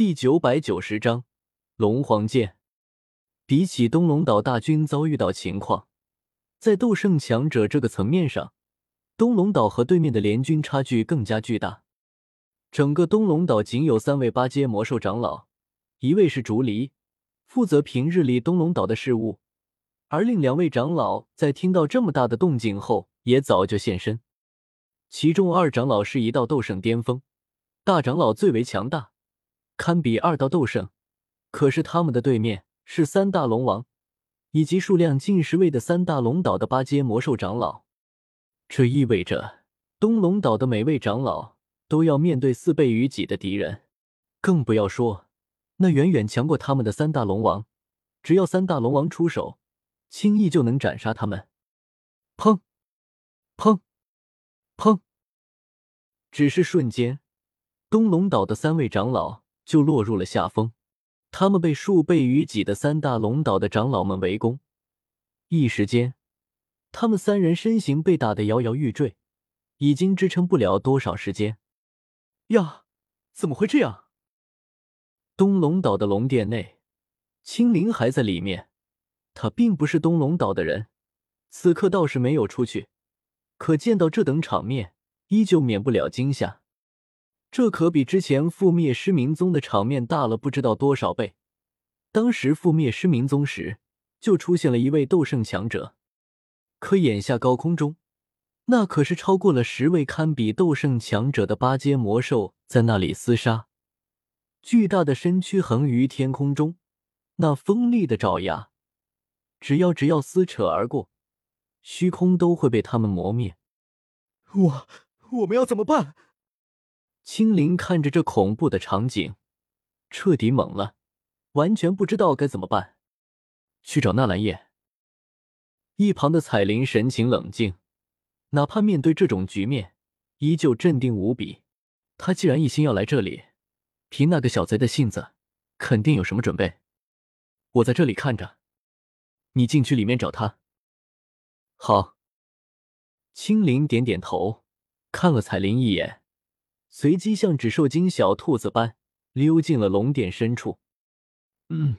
第九百九十章龙皇剑。比起东龙岛大军遭遇到情况，在斗圣强者这个层面上，东龙岛和对面的联军差距更加巨大。整个东龙岛仅有三位八阶魔兽长老，一位是竹离，负责平日里东龙岛的事务，而另两位长老在听到这么大的动静后，也早就现身。其中二长老是一道斗圣巅峰，大长老最为强大，堪比二道斗圣。可是他们的对面是三大龙王，以及数量近十位的三大龙岛的八阶魔兽长老。这意味着东龙岛的每位长老都要面对四倍于己的敌人，更不要说那远远强过他们的三大龙王。只要三大龙王出手，轻易就能斩杀他们。砰！砰！砰！只是瞬间，东龙岛的三位长老就落入了下风。他们被数倍于己的三大龙岛的长老们围攻，一时间，他们三人身形被打得摇摇欲坠，已经支撑不了多少时间。呀，怎么会这样？东龙岛的龙殿内，青灵还在里面。他并不是东龙岛的人，此刻倒是没有出去。可见到这等场面，依旧免不了惊吓。这可比之前覆灭失明宗的场面大了不知道多少倍。当时覆灭失明宗时，就出现了一位斗圣强者，可眼下高空中，那可是超过了十位堪比斗圣强者的八阶魔兽在那里厮杀，巨大的身躯横于天空中，那锋利的爪牙，只要只要撕扯而过。虚空都会被他们磨灭。我我们要怎么办？青灵看着这恐怖的场景，彻底懵了，完全不知道该怎么办。去找纳兰叶。一旁的彩铃神情冷静，哪怕面对这种局面，依旧镇定无比。他既然一心要来这里，凭那个小贼的性子，肯定有什么准备。我在这里看着，你进去里面找他。好，青灵点点头，看了彩铃一眼，随即像只受惊小兔子般溜进了龙殿深处。嗯，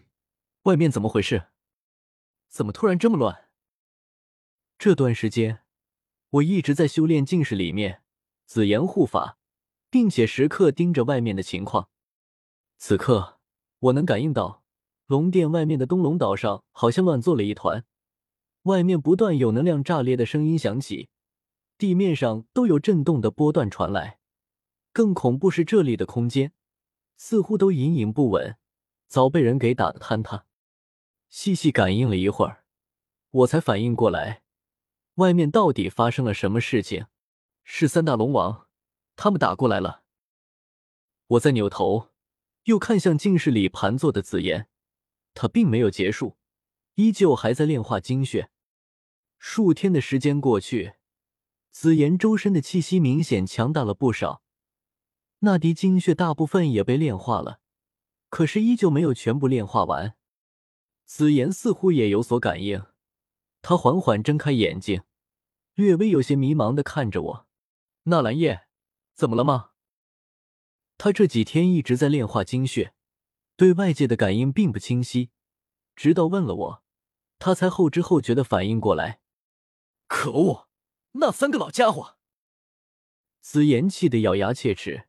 外面怎么回事？怎么突然这么乱？这段时间我一直在修炼境室里面紫炎护法，并且时刻盯着外面的情况。此刻我能感应到龙殿外面的东龙岛上好像乱作了一团。外面不断有能量炸裂的声音响起，地面上都有震动的波段传来。更恐怖是，这里的空间似乎都隐隐不稳，早被人给打得坍塌。细细感应了一会儿，我才反应过来，外面到底发生了什么事情？是三大龙王，他们打过来了。我再扭头，又看向镜室里盘坐的紫妍，他并没有结束。依旧还在炼化精血，数天的时间过去，紫妍周身的气息明显强大了不少。那滴精血大部分也被炼化了，可是依旧没有全部炼化完。紫妍似乎也有所感应，他缓缓睁开眼睛，略微有些迷茫的看着我：“纳兰叶，怎么了吗？”他这几天一直在炼化精血，对外界的感应并不清晰。直到问了我，他才后知后觉的反应过来。可恶，那三个老家伙！紫妍气得咬牙切齿，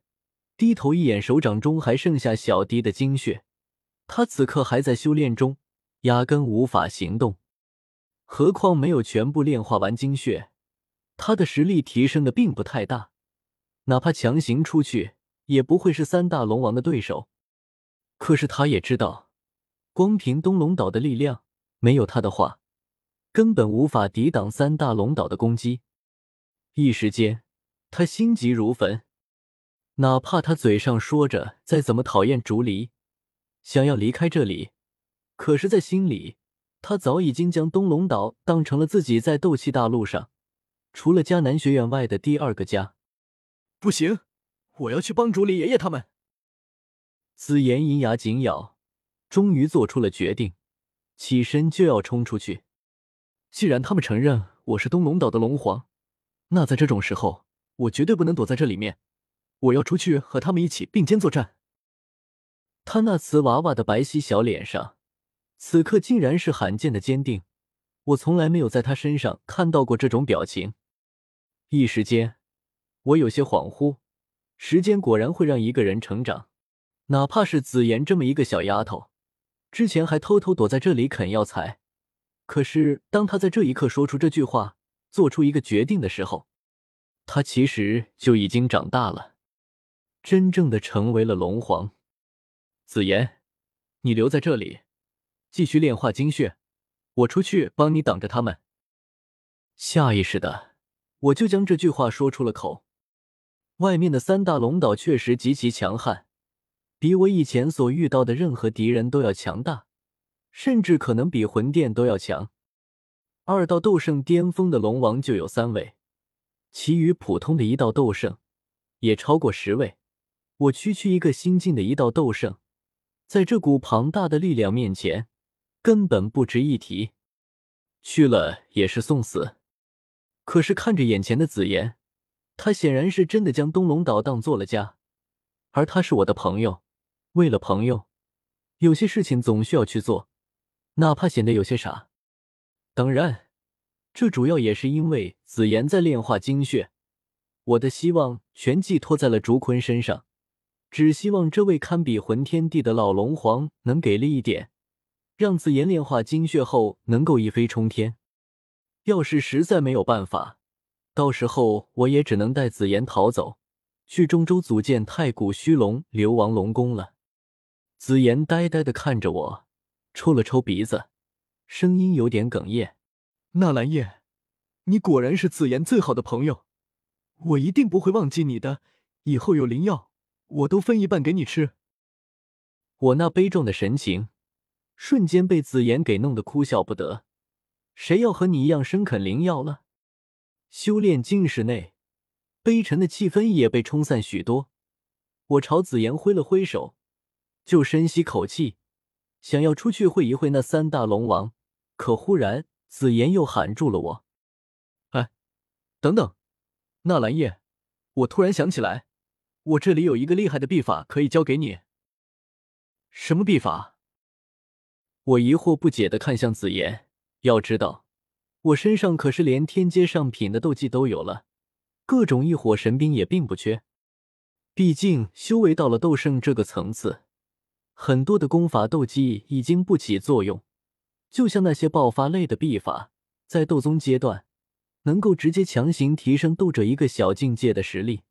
低头一眼手掌中还剩下小滴的精血。他此刻还在修炼中，压根无法行动，何况没有全部炼化完精血，他的实力提升的并不太大，哪怕强行出去，也不会是三大龙王的对手。可是他也知道。光凭东龙岛的力量，没有他的话，根本无法抵挡三大龙岛的攻击。一时间，他心急如焚。哪怕他嘴上说着再怎么讨厌竹离，想要离开这里，可是，在心里，他早已经将东龙岛当成了自己在斗气大陆上除了迦南学院外的第二个家。不行，我要去帮竹离爷爷他们。紫妍银牙紧咬。终于做出了决定，起身就要冲出去。既然他们承认我是东龙岛的龙皇，那在这种时候，我绝对不能躲在这里面。我要出去和他们一起并肩作战。他那瓷娃娃的白皙小脸上，此刻竟然是罕见的坚定。我从来没有在他身上看到过这种表情。一时间，我有些恍惚。时间果然会让一个人成长，哪怕是紫妍这么一个小丫头，之前还偷偷躲在这里啃药材，可是当她在这一刻说出这句话，做出一个决定的时候，她其实就已经长大了，真正的成为了龙皇。紫妍，你留在这里，继续炼化精血，我出去帮你挡着他们。下意识的，我就将这句话说出了口。外面的三大龙岛确实极其强悍，比我以前所遇到的任何敌人都要强大，甚至可能比魂殿都要强。二道斗圣巅峰的龙王就有三位，其余普通的一道斗圣也超过十位。我区区一个新晋的一道斗圣。在这股庞大的力量面前，根本不值一提，去了也是送死。可是看着眼前的紫妍，他显然是真的将东龙岛当做了家，而他是我的朋友，为了朋友，有些事情总需要去做，哪怕显得有些傻。当然，这主要也是因为紫妍在炼化精血，我的希望全寄托在了竹坤身上。只希望这位堪比魂天帝的老龙皇能给力一点，让紫妍炼化精血后能够一飞冲天。要是实在没有办法，到时候我也只能带紫妍逃走，去中州组建太古虚龙流亡龙宫了。紫妍呆呆的看着我，抽了抽鼻子，声音有点哽咽：“纳兰叶，你果然是紫妍最好的朋友，我一定不会忘记你的。以后有灵药。”我都分一半给你吃。我那悲壮的神情，瞬间被紫妍给弄得哭笑不得。谁要和你一样生啃灵药了？修炼境室内，悲沉的气氛也被冲散许多。我朝紫妍挥了挥手，就深吸口气，想要出去会一会那三大龙王。可忽然，紫妍又喊住了我：“哎，等等，纳兰叶，我突然想起来。”我这里有一个厉害的秘法可以教给你。什么秘法？我疑惑不解的看向紫妍。要知道，我身上可是连天阶上品的斗技都有了，各种异火神兵也并不缺。毕竟修为到了斗圣这个层次，很多的功法斗技已经不起作用。就像那些爆发类的秘法，在斗宗阶段，能够直接强行提升斗者一个小境界的实力。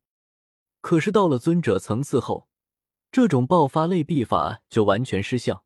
可是到了尊者层次后，这种爆发类秘法就完全失效。